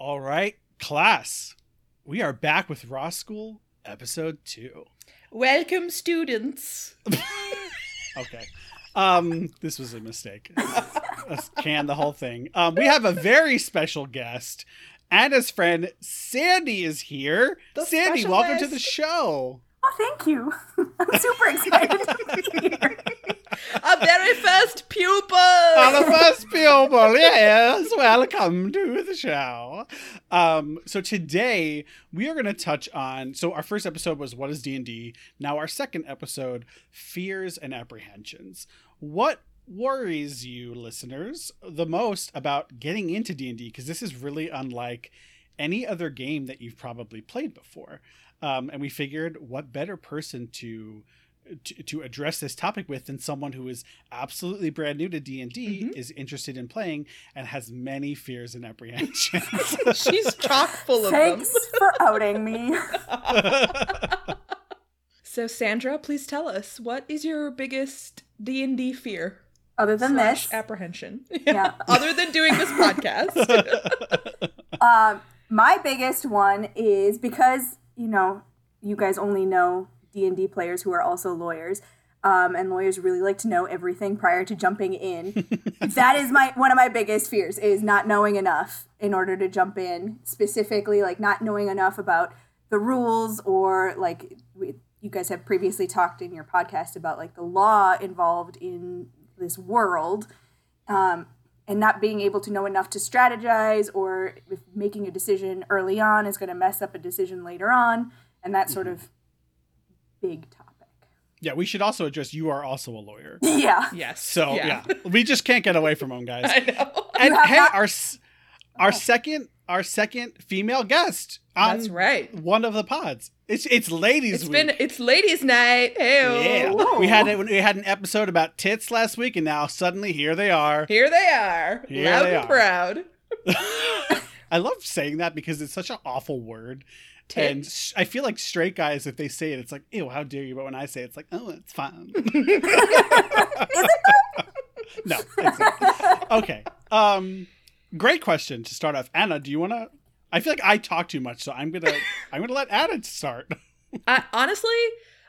All right, class. We are back with Raw School episode 2. Welcome students. Okay. Um this was a mistake. Let's can the whole thing. Um we have a very special guest. Anna's friend Sandy is here. The Sandy, special welcome to the show. Oh, thank you. I'm super excited to be here. Our very first pupil. Our first pupil, yes. Welcome to the show. Um, so today we are going to touch on. So our first episode was what is D and D. Now our second episode, fears and apprehensions. What worries you, listeners, the most about getting into D and D? Because this is really unlike any other game that you've probably played before. Um, and we figured, what better person to to, to address this topic with than someone who is absolutely brand new to d&d Mhm. is interested in playing and has many fears and apprehensions She's chock full of Thanks for outing me. So Sandra, please tell us what is your biggest D and D fear Other than slash this, apprehension? Yeah. Other than doing this podcast. um, my biggest one is because you know you guys only know D and D players who are also lawyers, um, and lawyers really like to know everything prior to jumping in. that is my one of my biggest fears is not knowing enough in order to jump in. Specifically, like not knowing enough about the rules or like we, you guys have previously talked in your podcast about like the law involved in this world um, and not being able to know enough to strategize or if making a decision early on is going to mess up a decision later on and that sort of big topic yeah we should also address you are also a lawyer yeah yes. so yeah, we just can't get away from them guys I know. and hey not- our s- our oh. second our second female guest on That's right. one of the pods it's it's ladies It's week been it's ladies' night. Hey. yeah Ooh. we had a, we had an episode about tits last week and now suddenly here they are Here they are. Here loud they and are. proud. I love saying that because it's such an awful word. And I feel like straight guys, if they say it, it's like, ew, how dare you? But when I say it, it's like, oh, it's fine. no, it's not. Okay. Um, great question to start off. Anna, do you want to? I feel like I talk too much, so I'm gonna I'm gonna let Anna start. I, honestly,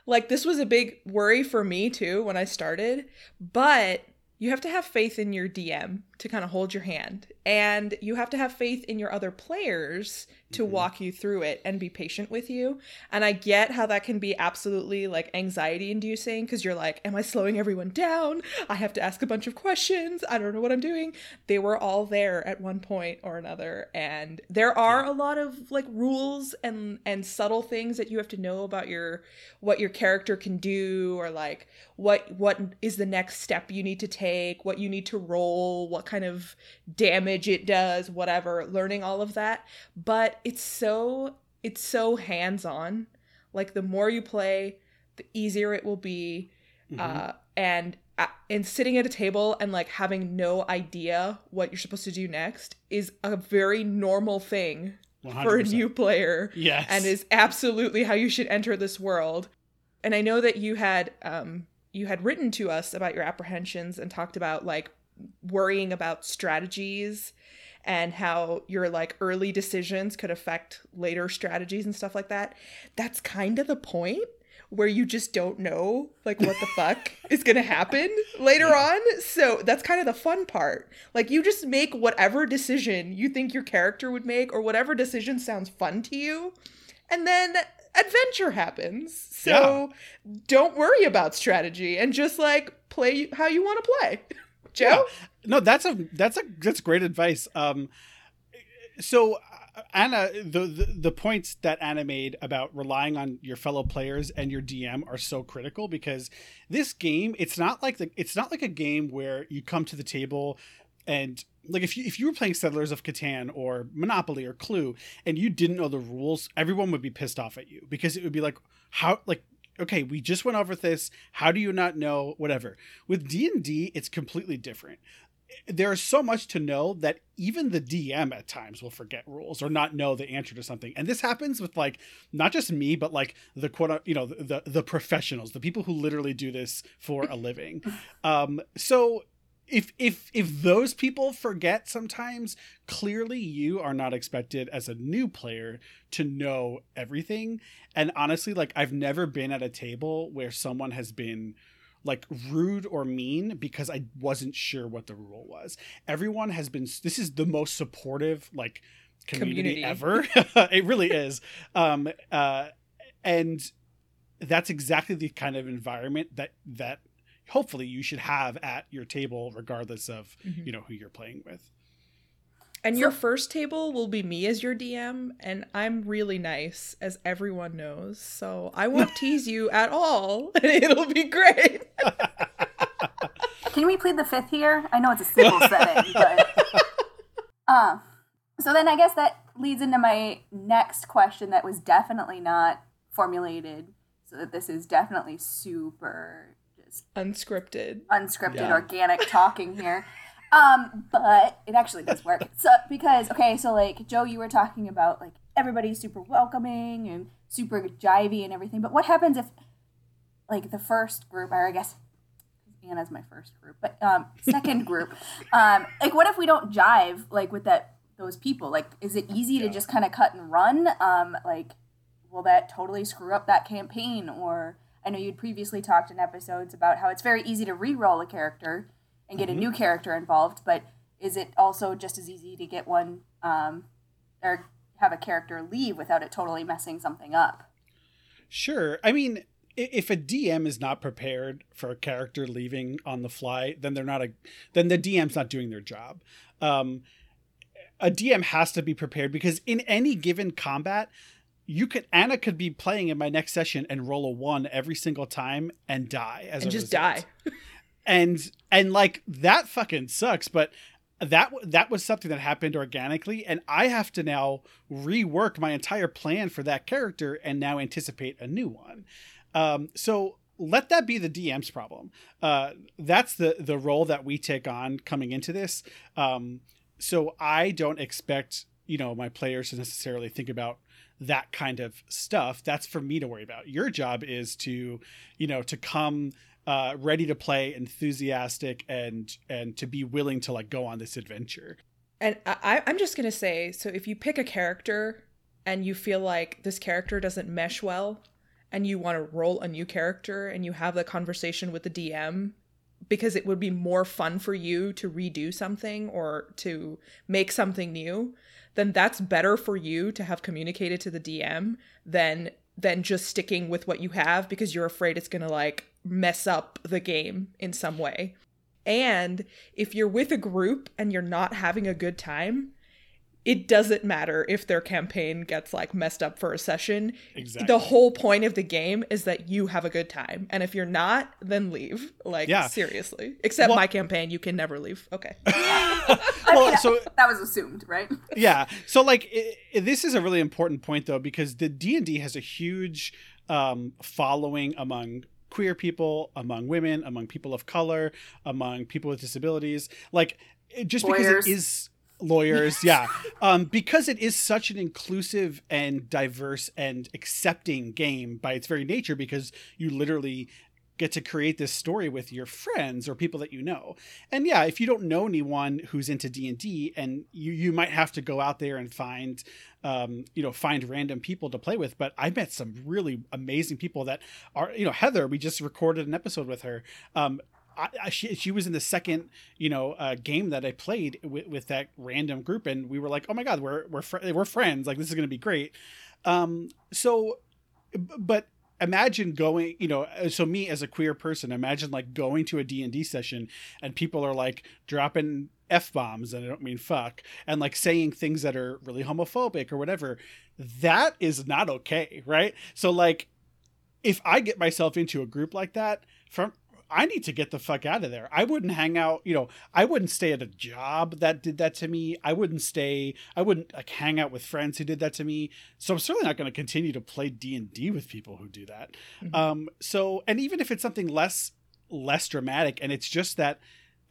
like this was a big worry for me too when I started, but you have to have faith in your DM to kind of hold your hand, and you have to have faith in your other players to Mhm. walk you through it and be patient with you. And I get how that can be absolutely like anxiety inducing because you're like, am I slowing everyone down? I have to ask a bunch of questions. I don't know what I'm doing. They were all there at one point or another, and there are a lot of like rules and and subtle things that you have to know about your what your character can do or like what what is the next step you need to take, what you need to roll, what kind of damage it does, whatever, learning all of that. But it's so it's so hands-on. Like the more you play, the easier it will be. Mhm. Uh and uh, and sitting at a table and like having no idea what you're supposed to do next is a very normal thing for a new player yes, and is absolutely how you should enter this world. And I know that you had um you had written to us about your apprehensions and talked about like worrying about strategies and how your like early decisions could affect later strategies and stuff like that. That's kind of the point where you just don't know like what the fuck is going to happen later on. So that's kind of the fun part. Like you just make whatever decision you think your character would make or whatever decision sounds fun to you. And then adventure happens. So don't worry about strategy and just like play how you want to play. Joe? no, that's a that's a that's great advice. Um, so uh, Anna, the, the the points that Anna made about relying on your fellow players and your DM are so critical because this game, it's not like the it's not like a game where you come to the table and like if you if you were playing Settlers of Catan or Monopoly or Clue and you didn't know the rules, everyone would be pissed off at you because it would be like how like okay, we just went over this. How do you not know whatever? With D&D, it's completely different. There is so much to know that even the DM at times will forget rules or not know the answer to something. And this happens with like not just me, but like the quote, you know, the the professionals, the people who literally do this for a living. Um, so if if if those people forget sometimes clearly you are not expected as a new player to know everything. And honestly like i've never been at a table where someone has been like rude or mean because i wasn't sure what the rule was. Everyone has been this is the most supportive like community, Community. ever. It really is. Um uh and that's exactly the kind of environment that that hopefully you should have at your table regardless of Mhm. you know who you're playing with And So- your first table will be me as your DM, and I'm really nice, as everyone knows. So I won't tease you at all. and It'll be great. Can we plead the fifth here? I know it's a simple setting, but uh, so then I guess that leads into my next question that was definitely not formulated, so that this is definitely super just Unscripted. unscripted, Yeah. organic talking here. Um, but it actually does work. So because okay, so like Joe, you were talking about like everybody's super welcoming and super jivey and everything. But what happens if like the first group, or I guess Anna's my first group, but um, second group, um, like what if we don't jive like with that those people? Like, is it easy to just kind of cut and run? Um, like, will that totally screw up that campaign? Or I know you'd previously talked in episodes about how it's very easy to re-roll a character and get Mhm. a new character involved, but is it also just as easy to get one um, or have a character leave without it totally messing something up? Sure. I mean, if a DM is not prepared for a character leaving on the fly, then they're not a then the DM's not doing their job. Um, a DM has to be prepared because in any given combat, you could Anna could be playing in my next session and roll a one every single time and die as And just result. die. and and like that fucking sucks but that that was something that happened organically and i have to now rework my entire plan for that character and now anticipate a new one um, so let that be the dm's problem uh, that's the the role that we take on coming into this um, so i don't expect you know my players to necessarily think about that kind of stuff that's for me to worry about your job is to you know to come uh, ready to play, enthusiastic, and and to be willing to like go on this adventure. And I, I'm just gonna say, so if you pick a character and you feel like this character doesn't mesh well, and you want to roll a new character, and you have the conversation with the DM, because it would be more fun for you to redo something or to make something new, then that's better for you to have communicated to the DM than than just sticking with what you have because you're afraid it's gonna like mess up the game in some way. And if you're with a group and you're not having a good time, it doesn't matter if their campaign gets like messed up for a session. Exactly. The whole point of the game is that you have a good time. And if you're not, then leave. Like Yeah. seriously. Except Well- my campaign, you can never leave. Okay. well, so That was assumed, right? yeah so like i i this is a really important point though because the d&d has a huge um, following among queer people among women among people of color among people with disabilities like it- just Lawyers. because it is lawyers yeah. Um, because it is such an inclusive and diverse and accepting game by its very nature because you literally get to create this story with your friends or people that you know. And yeah if you don't know anyone who's into d&d and you you might have to go out there and find um, you know find random people to play with but i met some really amazing people that are you know heather we just recorded an episode with her. Um, I, I, she, she was in the second you know uh, game that i played with, with that random group and we were like oh my god we're we're, fr- we're friends. Like this is to be great. Um, so but imagine going you know uh, so me as a queer person imagine like going to a d&d session and people are like dropping f-bombs and i don't mean fuck and like saying things that are really homophobic or whatever. That is not okay right? So like if i get myself into a group like that from I need to get the fuck out of there. I wouldn't hang out, you know, I wouldn't stay at a job that did that to me. I wouldn't stay, I wouldn't like hang out with friends who did that to me. So I'm certainly not going to continue to play D&D with people who do that. Mhm. Um so and even if it's something less less dramatic and it's just that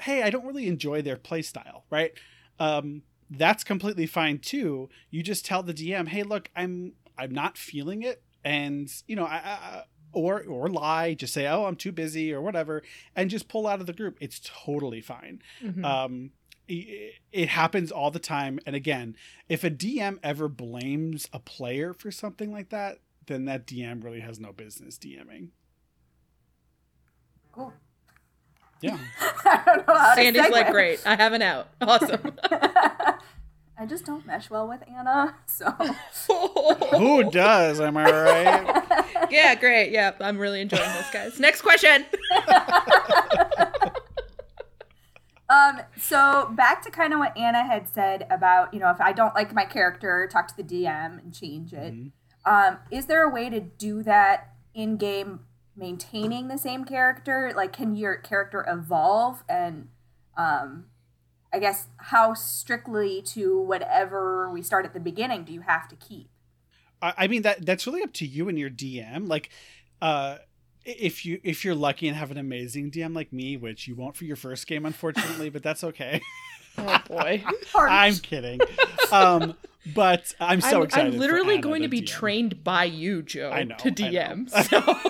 hey, I don't really enjoy their play style, right? Um that's completely fine too. You just tell the DM, "Hey, look, I'm I'm not feeling it." And, you know, I, I or or lie, just say, "Oh, I'm too busy" or whatever, and just pull out of the group. It's totally fine. Mhm. Um, it, it happens all the time. And again, if a DM ever blames a player for something like that, then that DM really has no business DMing. Cool. Yeah. I don't know Sandy's like, great, I have an out. Awesome. I just don't mesh well with Anna, so Who does? Am I right? yeah, great. Yeah, I'm really enjoying this, guys. Next question. Um, so back to kind of what Anna had said about, you know, if I don't like my character, talk to the DM and change it. Mhm. Um, is there a way to do that in game maintaining the same character? Like can your character evolve and um I guess how strictly to whatever we start at the beginning do you have to keep? I, I mean that that's really up to you and your DM. Like, uh, if you if you're lucky and have an amazing DM like me, which you won't for your first game, unfortunately, but that's okay. Oh boy. I'm kidding. Um, but I'm so I'm, excited. I'm for literally Anna going to be DM. trained by you, Joe, I know, to I know. DM. So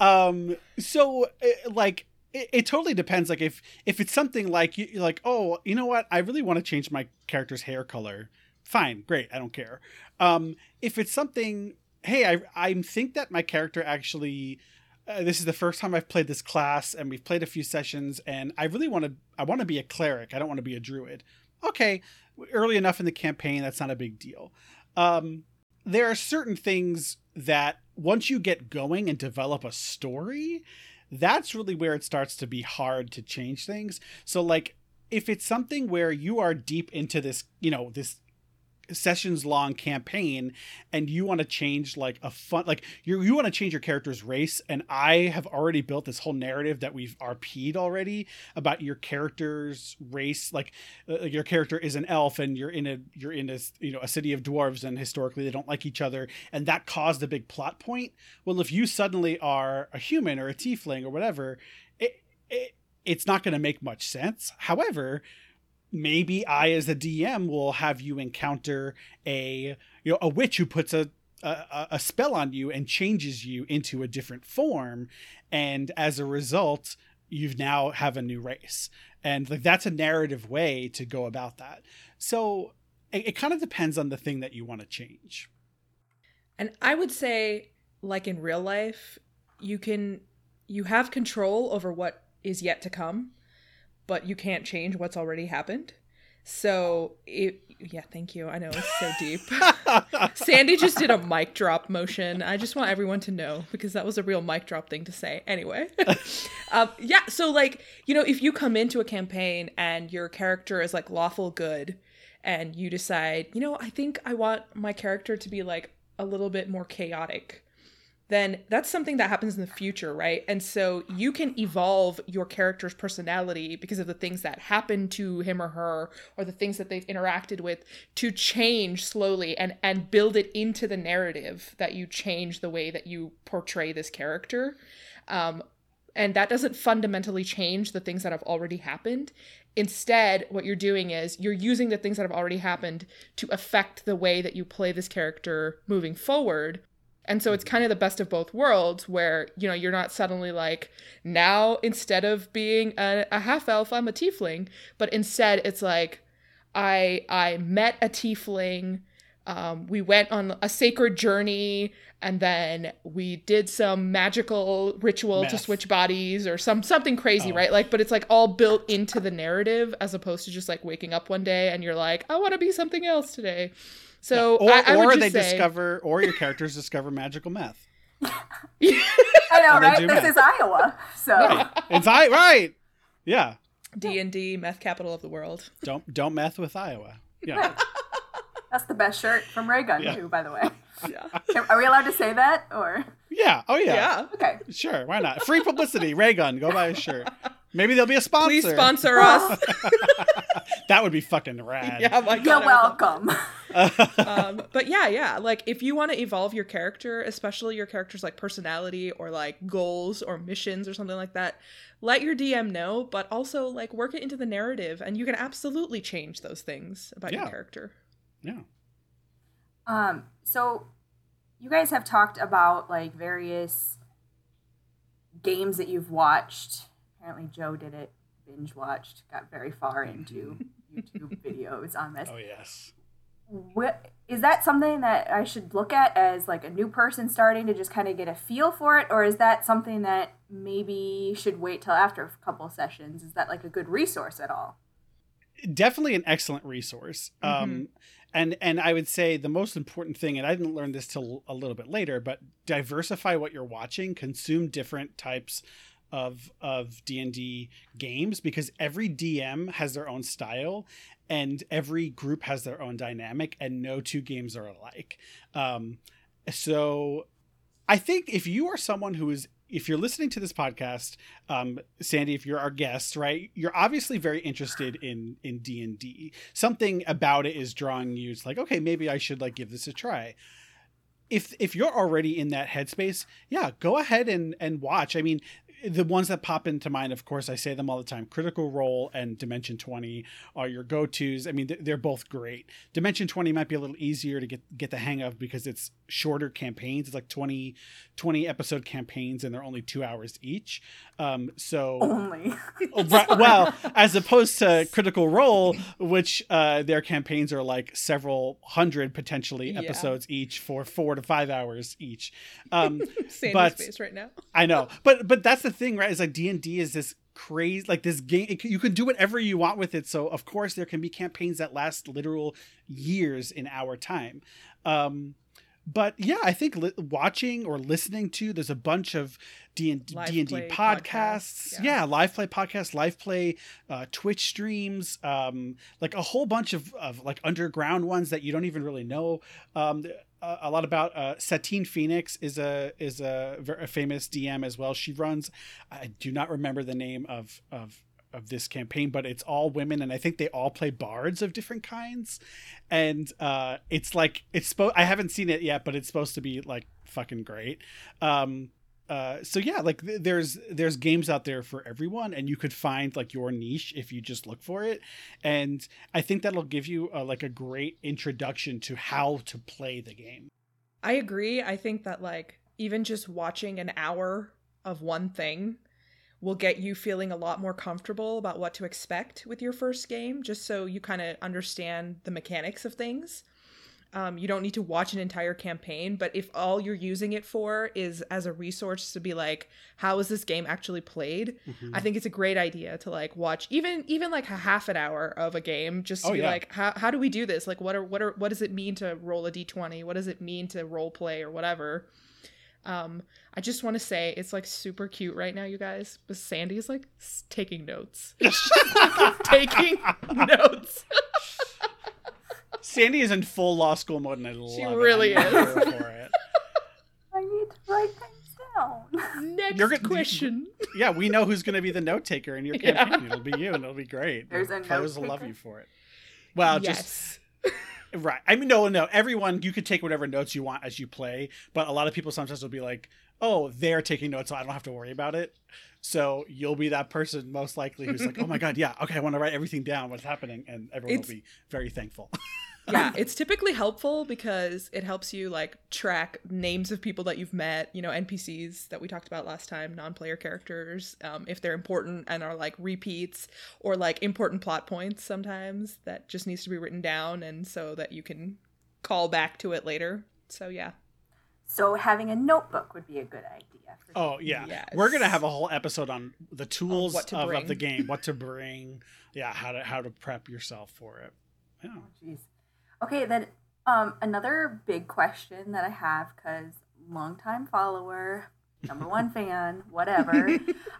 um so uh, like it, it totally depends like if if it's something like you like oh you know what i really want to change my character's hair color fine great i don't care um if it's something hey i i think that my character actually uh, this is the first time I've played this class, and we've played a few sessions, and I really want to. I want to be a cleric. I don't want to be a druid. Okay, early enough in the campaign, that's not a big deal. Um, there are certain things that once you get going and develop a story, that's really where it starts to be hard to change things. So, like, if it's something where you are deep into this, you know, this sessions long campaign and you want to change like a fun like you you want to change your character's race and I have already built this whole narrative that we've RP'd already about your character's race like uh, your character is an elf and you're in a you're in a you know a city of dwarves and historically they don't like each other and that caused a big plot point? Well if you suddenly are a human or a tiefling or whatever it, it it's not going to make much sense. However maybe I, as a DM, will have you encounter a you know a witch who puts a a, a spell on you and changes you into a different form, and as a result, you've now have a new race, and like that's a narrative way to go about that. So it, it kind of depends on the thing that you want to change. And I would say, like in real life, you can you have control over what is yet to come, but you can't change what's already happened. So it yeah, thank you. I know it's so deep. Sandy just did a mic drop motion. I just want everyone to know because that was a real mic drop thing to say. Anyway, um, yeah. So like you know, if you come into a campaign and your character is like lawful good, and you decide, you know, I think I want my character to be like a little bit more chaotic, then that's something that happens in the future, right? And so you can evolve your character's personality because of the things that happen to him or her or the things that they've interacted with to change slowly and and build it into the narrative that you change the way that you portray this character. Um, and that doesn't fundamentally change the things that have already happened. Instead, what you're doing is you're using the things that have already happened to affect the way that you play this character moving forward. And so it's kind of the best of both worlds where, you know, you're not suddenly like, now instead of being a, a half elf, I'm a tiefling. But instead it's like, I I met a tiefling. Um, we went on a sacred journey and then we did some magical ritual to switch bodies or some something crazy Oh. right like but it's like all built into the narrative as opposed to just like waking up one day and you're like i want to be something else today so or, I, I or they say, discover, or your characters discover magical meth. I know, right? This math. is Iowa. So Right. It's I right. Yeah. d&d meth capital of the world Don't don't meth with Iowa. Yeah. that's the best shirt from Raygun Yeah. too, by the way. Yeah Are we allowed to say that or Yeah. Oh yeah. yeah okay? Sure. Why not? Free publicity. Raygun. Go buy a shirt. Maybe there'll be a sponsor. please sponsor us That would be fucking rad. yeah my God, You're God, I would love welcome. um, but yeah, yeah. Like if you want to evolve your character, especially your character's like personality or like goals or missions or something like that, let your DM know, but also like work it into the narrative and you can absolutely change those things about Yeah. your character. Yeah. Um, so you guys have talked about like various games that you've watched. Apparently, Joe did it, binge watched, got very far into YouTube videos on this. Oh yes. What is that something that I should look at as like a new person starting to just kind of get a feel for it, or is that something that maybe should wait till after a couple sessions? Is that like a good resource at all? Definitely an excellent resource. Mhm. Um, and and I would say the most important thing, and I didn't learn this till a little bit later, but diversify what you're watching. Consume different types of of D and D games because every DM has their own style, and every group has their own dynamic, and no two games are alike. Um, so, I think if you are someone who is if you're listening to this podcast um, sandy if you're our guest right you're obviously very interested in in d&d something about it is drawing you. It's like okay maybe i should like give this a try. If if you're already in that headspace yeah go ahead and and watch. I mean the ones that pop into mind of course i say them all the time critical role and dimension 20 are your go-to's i mean they're- they're both great dimension 20 might be a little easier to get get the hang of because it's shorter campaigns it's like 20 20 episode campaigns and they're only two hours each um so Only. Oh, right, well, as opposed to Critical Role, which uh, their campaigns are like several hundred potentially Yeah. episodes each for four to five hours each. Um, Sandy's But- face right now. I know, but but that's the thing, right? Is like D and D is this crazy, like this game. It, you can do whatever you want with it. So of course there can be campaigns that last literal years in our time. Um, but yeah, I think li- watching or listening to there's a bunch of D and D and D play podcasts. podcasts, Yeah. yeah. live play podcasts, live play, uh, Twitch streams, um, like a whole bunch of, of like underground ones that you don't even really know um, a, a lot about. Uh, Satine Phoenix is a is a, a famous DM as well. She runs. I do not remember the name of of of this campaign, but it's all women, and I think they all play bards of different kinds. And uh, it's like it's supposed. I haven't seen it yet, but it's supposed to be like fucking great. Um, uh, so yeah, like th- there's there's games out there for everyone, and you could find like your niche if you just look for it. And I think that'll give you uh, like a great introduction to how to play the game. I agree. I think that like even just watching an hour of one thing will get you feeling a lot more comfortable about what to expect with your first game, just so you kind of understand the mechanics of things. Um, you don't need to watch an entire campaign, but if all you're using it for is as a resource to be like, how is this game actually played? Mm-hmm. I think it's a great idea to like watch even even like a half an hour of a game just to Oh, be yeah. like how, how do we do this like what are what are what does it mean to roll a d20 what does it mean to role play or whatever um I just want to say it's like super cute right now you guys but Sandy's like taking notes taking notes Sandy is in full law school mode, and I love She it. really I'm is. for it. I need to write things down. next You're good- question Yeah, we know who's going to be the note taker in your Yeah. campaign. It'll be you, and it'll be great. There's a Players will note love you for it. Well, just yes right. I mean, no, no. Everyone, you could take whatever notes you want as you play, but a lot of people sometimes will be like, "Oh, they're taking notes, so I don't have to worry about it." So you'll be that person most likely who's like, "Oh my god, yeah, okay, I want to write everything down. What's happening?" And everyone It's- will be very thankful. Yeah it's typically helpful because it helps you like track names of people that you've met you know npcs that we talked about last time non-player characters um, if they're important and are like repeats or like important plot points sometimes that just needs to be written down and so that you can call back to it later so yeah So having a notebook would be a good idea. For Oh yeah, Yes. we're gonna have a whole episode on the tools what to of, of the game, what to bring, yeah, how to how to prep yourself for it. Yeah. Jeez. Okay, then um, another big question that I have because longtime follower, number one fan, whatever.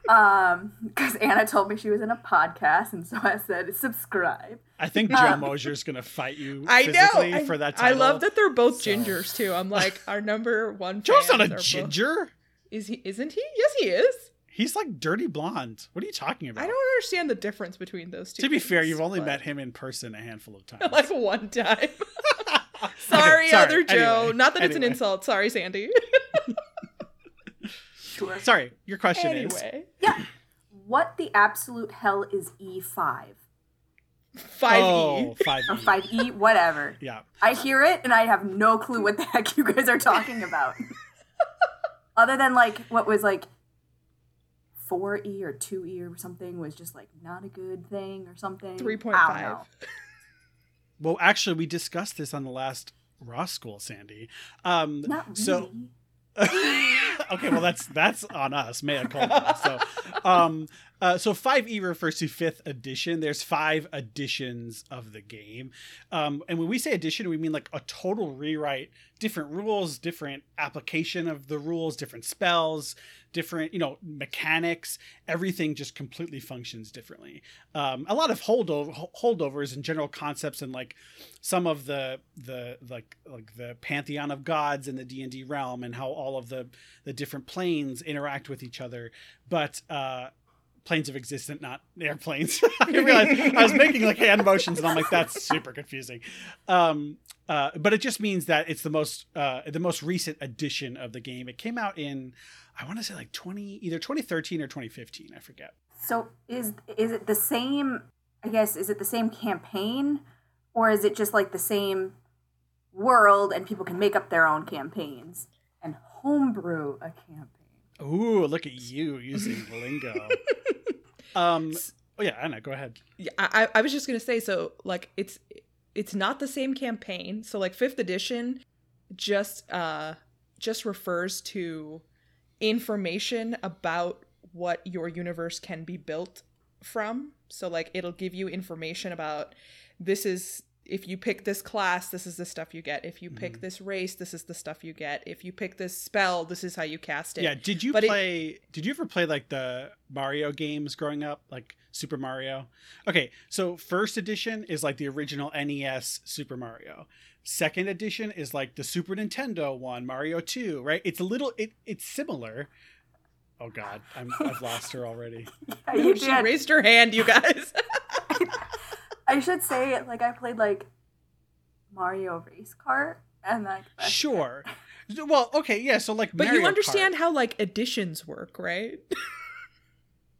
um, because Anna told me she was in a podcast, and so I said subscribe. I think Joe Um, Mosier's gonna fight you i know physically I, for that I love that they're both So- gingers too i'm like our number one Joe's not a are both- ginger. is he isn't he yes he is He's like dirty blonde. What are you talking about? I don't understand the difference between those two. to be fair, you've only but- met him in person a handful of times. like one time. sorry, sorry. other Joe. Anyway, Not that it's an insult. Sorry, Sandy. Sure. Sorry, your question is anyway, Yeah. What the absolute hell is E E5? 5e. Oh, 5e. or 5e, whatever. Yeah. I hear it and I have no clue what the heck you guys are talking about. Other than like what was like 4e or 2e or something was just like not a good thing or something. 3.5. Well, actually, we discussed this on the last Ross School, Sandy. Um, Not really. so okay, well that's that's on us, mea culpa. So, um, uh, so five E refers to fifth edition. There's five editions of the game, um, and when we say edition, we mean like a total rewrite, different rules, different application of the rules, different spells, different you know mechanics. Everything just completely functions differently. Um, a lot of holdover holdovers and general concepts and like some of the the like like the pantheon of gods in the D&D realm and how all of the the different planes interact with each other but uh planes of existence not airplanes I realized I was making like hand motions and I'm like that's super confusing um uh but it just means that it's the most uh the most recent edition of the game it came out in I want to say like 20 either 2013 or 2015 I forget So is is it the same? I guess is it the same campaign, or is it just like the same world and people can make up their own campaigns and homebrew a campaign? Ooh, look at you using lingo. um, oh yeah, Anna, go ahead. Yeah, I, I was just gonna say so like it's it's not the same campaign so like fifth edition just uh just refers to information about what your universe can be built from so like it'll give you information about this is if you pick this class this is the stuff you get if you pick mm-hmm. this race this is the stuff you get if you pick this spell this is how you cast it Yeah, did you But it- play? did you ever play like the Mario games growing up, like Super Mario? Okay, so first edition is like the original NES Super Mario. Second edition is like the Super Nintendo one, Mario Two. Right? It's a little. It it's similar. Oh God, I'm, I've lost her already. You she did. raised her hand you guys I should say like I played like Mario Race car and like Sure. Well, okay, yeah. So like, but Mario you understand Kart- how like additions work right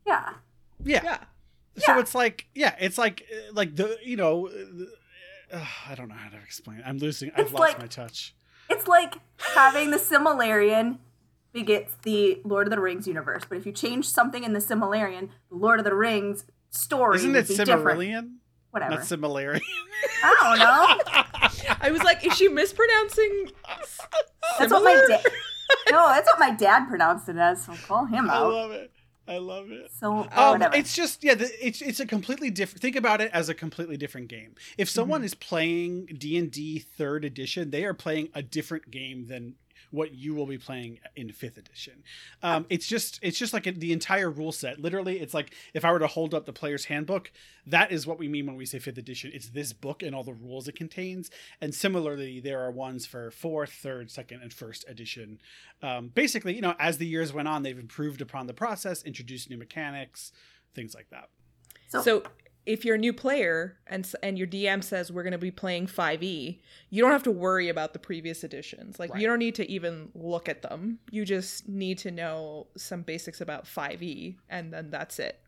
Yeah. yeah. yeah So Yeah. it's like, yeah, it's like, uh, like the, you know, uh, I don't know how to explain. it. I'm losing. I've It's lost like- my touch. It's like having the Similarian begets the Lord of the Rings universe. But if you change something in the Similarian, the Lord of the Rings story Isn't it be different. Silmarillion? Whatever. Not similarian. I don't know. I was like, is she mispronouncing? That's what my Similar? dad. No, that's what my dad pronounced it as. So call him out. I love it. I love it. So Um, whatever. it's just yeah, the, it's it's a completely different. Think about it as a completely different game. If someone is playing D and D third edition, they are playing a different game than what you will be playing in fifth edition. Um, it's just it's just like a, the entire rule set. Literally, it's like if I were to hold up the player's handbook, that is what we mean when we say fifth edition. It's this book and all the rules it contains. And similarly, there are ones for fourth, third, second, and first edition. Um, basically, you know, as the years went on, they've improved upon the process, introduced new mechanics, things like that. so, So if you're a new player and and your DM says we're going to be playing 5e, you don't have to worry about the previous editions. Like Right. you don't need to even look at them. You just need to know some basics about 5e and then that's it.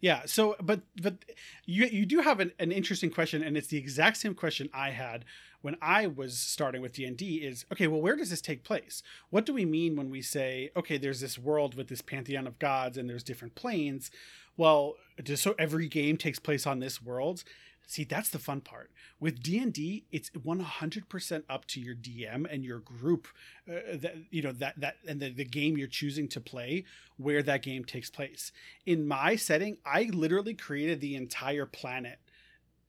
Yeah. So, but but you you do have an, an interesting question, and it's the exact same question I had when I was starting with D and D. Is okay. Well, where does this take place? What do we mean when we say okay? There's this world with this pantheon of gods, and there's different planes. Well, just so every game takes place on this world. See, that's the fun part. With D&D, it's 100% up to your DM and your group uh, that you know that that and the, the game you're choosing to play where that game takes place. In my setting, I literally created the entire planet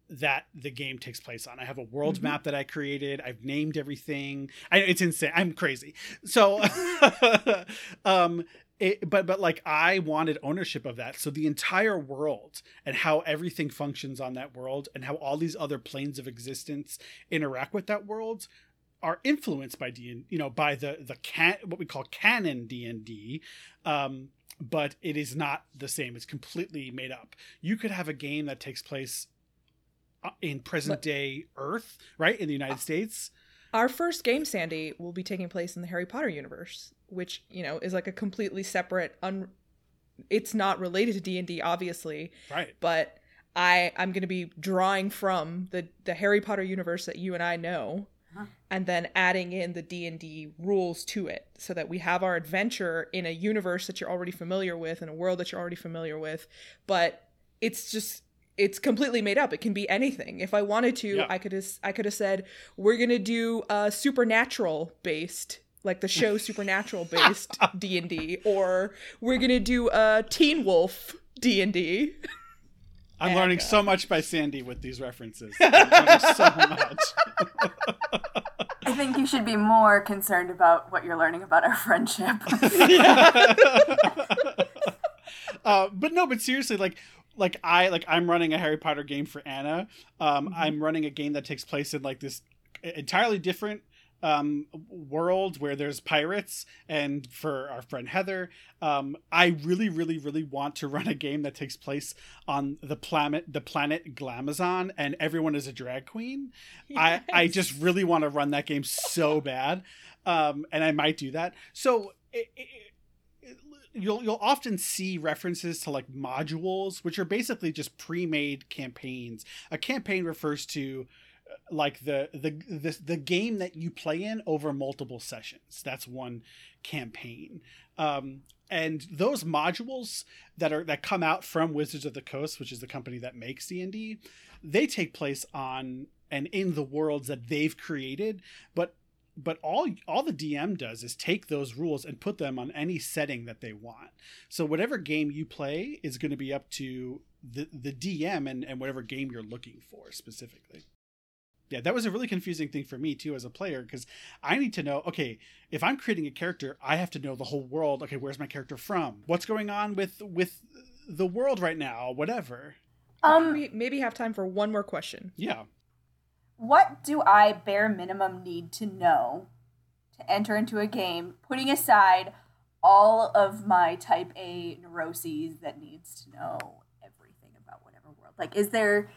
that the game takes place on. I have a world Mhm. map that I created. I've named everything. I, it's insane. I'm crazy. So, um, it, but but like I wanted ownership of that. So the entire world and how everything functions on that world and how all these other planes of existence interact with that world are influenced by D and you know by the the can what we call canon D and D. Um, but it is not the same. It's completely made up. You could have a game that takes place uh, in present day Earth, right, in the United States. Our first game Sandy will be taking place in the Harry Potter universe, which, you know, is like a completely separate un it's not related to D&D obviously, Right. but I I'm going to be drawing from the the Harry Potter universe that you and I know Uh-huh. and then adding in the D&D rules to it so that we have our adventure in a universe that you're already familiar with in a world that you're already familiar with but it's just it's completely made up it can be anything if i wanted to Yeah. i could have i could have said we're going to do a supernatural based like the show supernatural based D&D or we're going to do a teen wolf D&D I'm learning so much by Sandy with these references. I'm so much. I think you should be more concerned about what you're learning about our friendship. uh, but no, but seriously, like like I like I'm running a Harry Potter game for Anna. Um, Mm-hmm. I'm running a game that takes place in like this entirely different um world where there's pirates and for our friend heather um i really really really want to run a game that takes place on the planet the planet glamazon and everyone is a drag queen. I i just really want to run that game so bad um and i might do that. So it, it, it- you'll you'll often see references to like modules which are basically just pre-made campaigns. A campaign refers to like the the the, the game that you play in over multiple sessions that's one campaign um and those modules that are that come out from wizards of the coast which is the company that makes d&d they take place on and in the worlds that they've created but but all all the DM does is take those rules and put them on any setting that they want. So whatever game you play is going to be up to the the DM and and whatever game you're looking for specifically. Yeah, that was a really confusing thing for me too as a player because I need to know. Okay, if I'm creating a character, I have to know the whole world. Okay, where's my character from? What's going on with with the world right now? Whatever. um, maybe, maybe have time for one more question Yeah. what do I bare minimum need to know to enter into a game, putting aside all of my type A neuroses that needs to know everything about whatever world? Like, is there,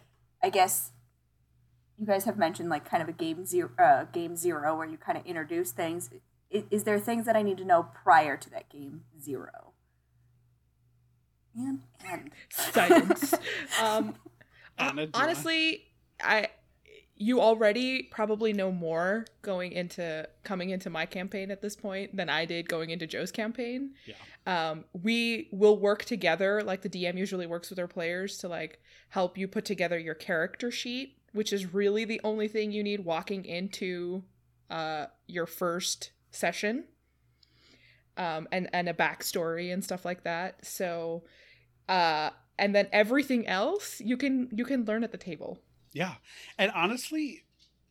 I guess, you guys have mentioned like kind of a game zero, uh, game zero where you kind of introduce things. Is, is there things that I need to know prior to that game zero? And, and silence um Anna, do you wanna- honestly i you already probably know more going into coming into my campaign at this point than i did going into joe's campaign Yeah. um we will work together like the dm usually works with our players to like help you put together your character sheet which is really the only thing you need walking into uh your first session um and and a backstory and stuff like that so uh and then everything else you can you can learn at the table Yeah. And honestly,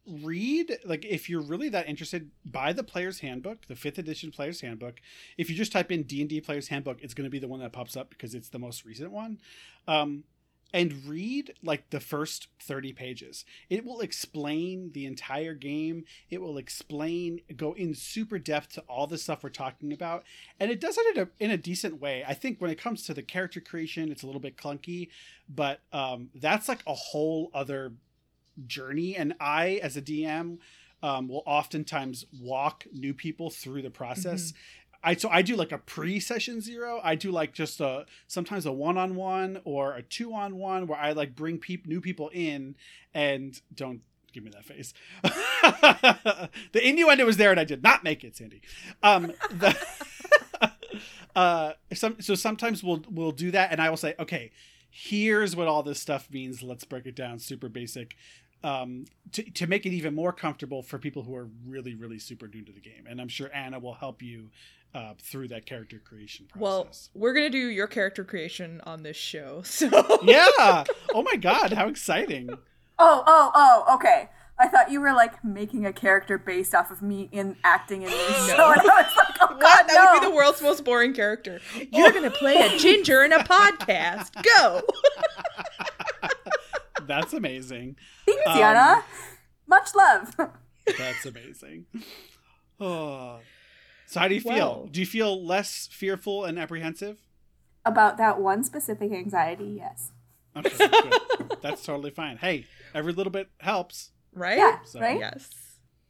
read like if you're really that interested, buy the player's handbook, the fifth edition player's handbook. If you just type in D and D player's handbook, it's going to be the one that pops up because it's the most recent one. Um, and read like the first 30 pages. It will explain the entire game. It will explain, go in super depth to all the stuff we're talking about. And it does it in a, in a decent way. I think when it comes to the character creation, it's a little bit clunky, but um, that's like a whole other journey. And I, as a DM, um, will oftentimes walk new people through the process. I so I do like a pre-session zero. I do like just a sometimes a one-on-one or a two-on-one where I like bring peop- new people in and don't give me that face. the innuendo was there and I did not make it, Sandy. Um, the, uh, some so sometimes we'll we'll do that and I will say, okay, here's what all this stuff means. Let's break it down, super basic. Um, to, to make it even more comfortable for people who are really, really super new to the game. And I'm sure Anna will help you uh, through that character creation process. well we're gonna do your character creation on this show so yeah. Oh my God. How exciting. Oh, oh, oh, okay. I thought you were like making a character based off of me in acting in this show, and I was like, oh god, what that no. would be the world's most boring character you're gonna play a ginger in a podcast go That's amazing. Thanks, Um, Yana. Much love. That's amazing. Oh. So how do you feel? Well- Do you feel less fearful and apprehensive? About that one specific anxiety, yes. Okay, good. That's totally fine. Hey, every little bit helps. right Yeah, So- right? yes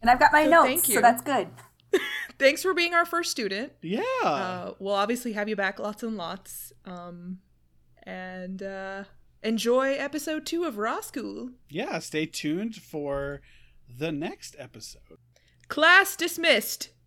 And I've got my So notes, thank so that's good. thanks for being our first student Yeah. uh, we'll obviously have you back lots and lots um and uh enjoy episode two of Raw School. Yeah, stay tuned for the next episode. Class dismissed.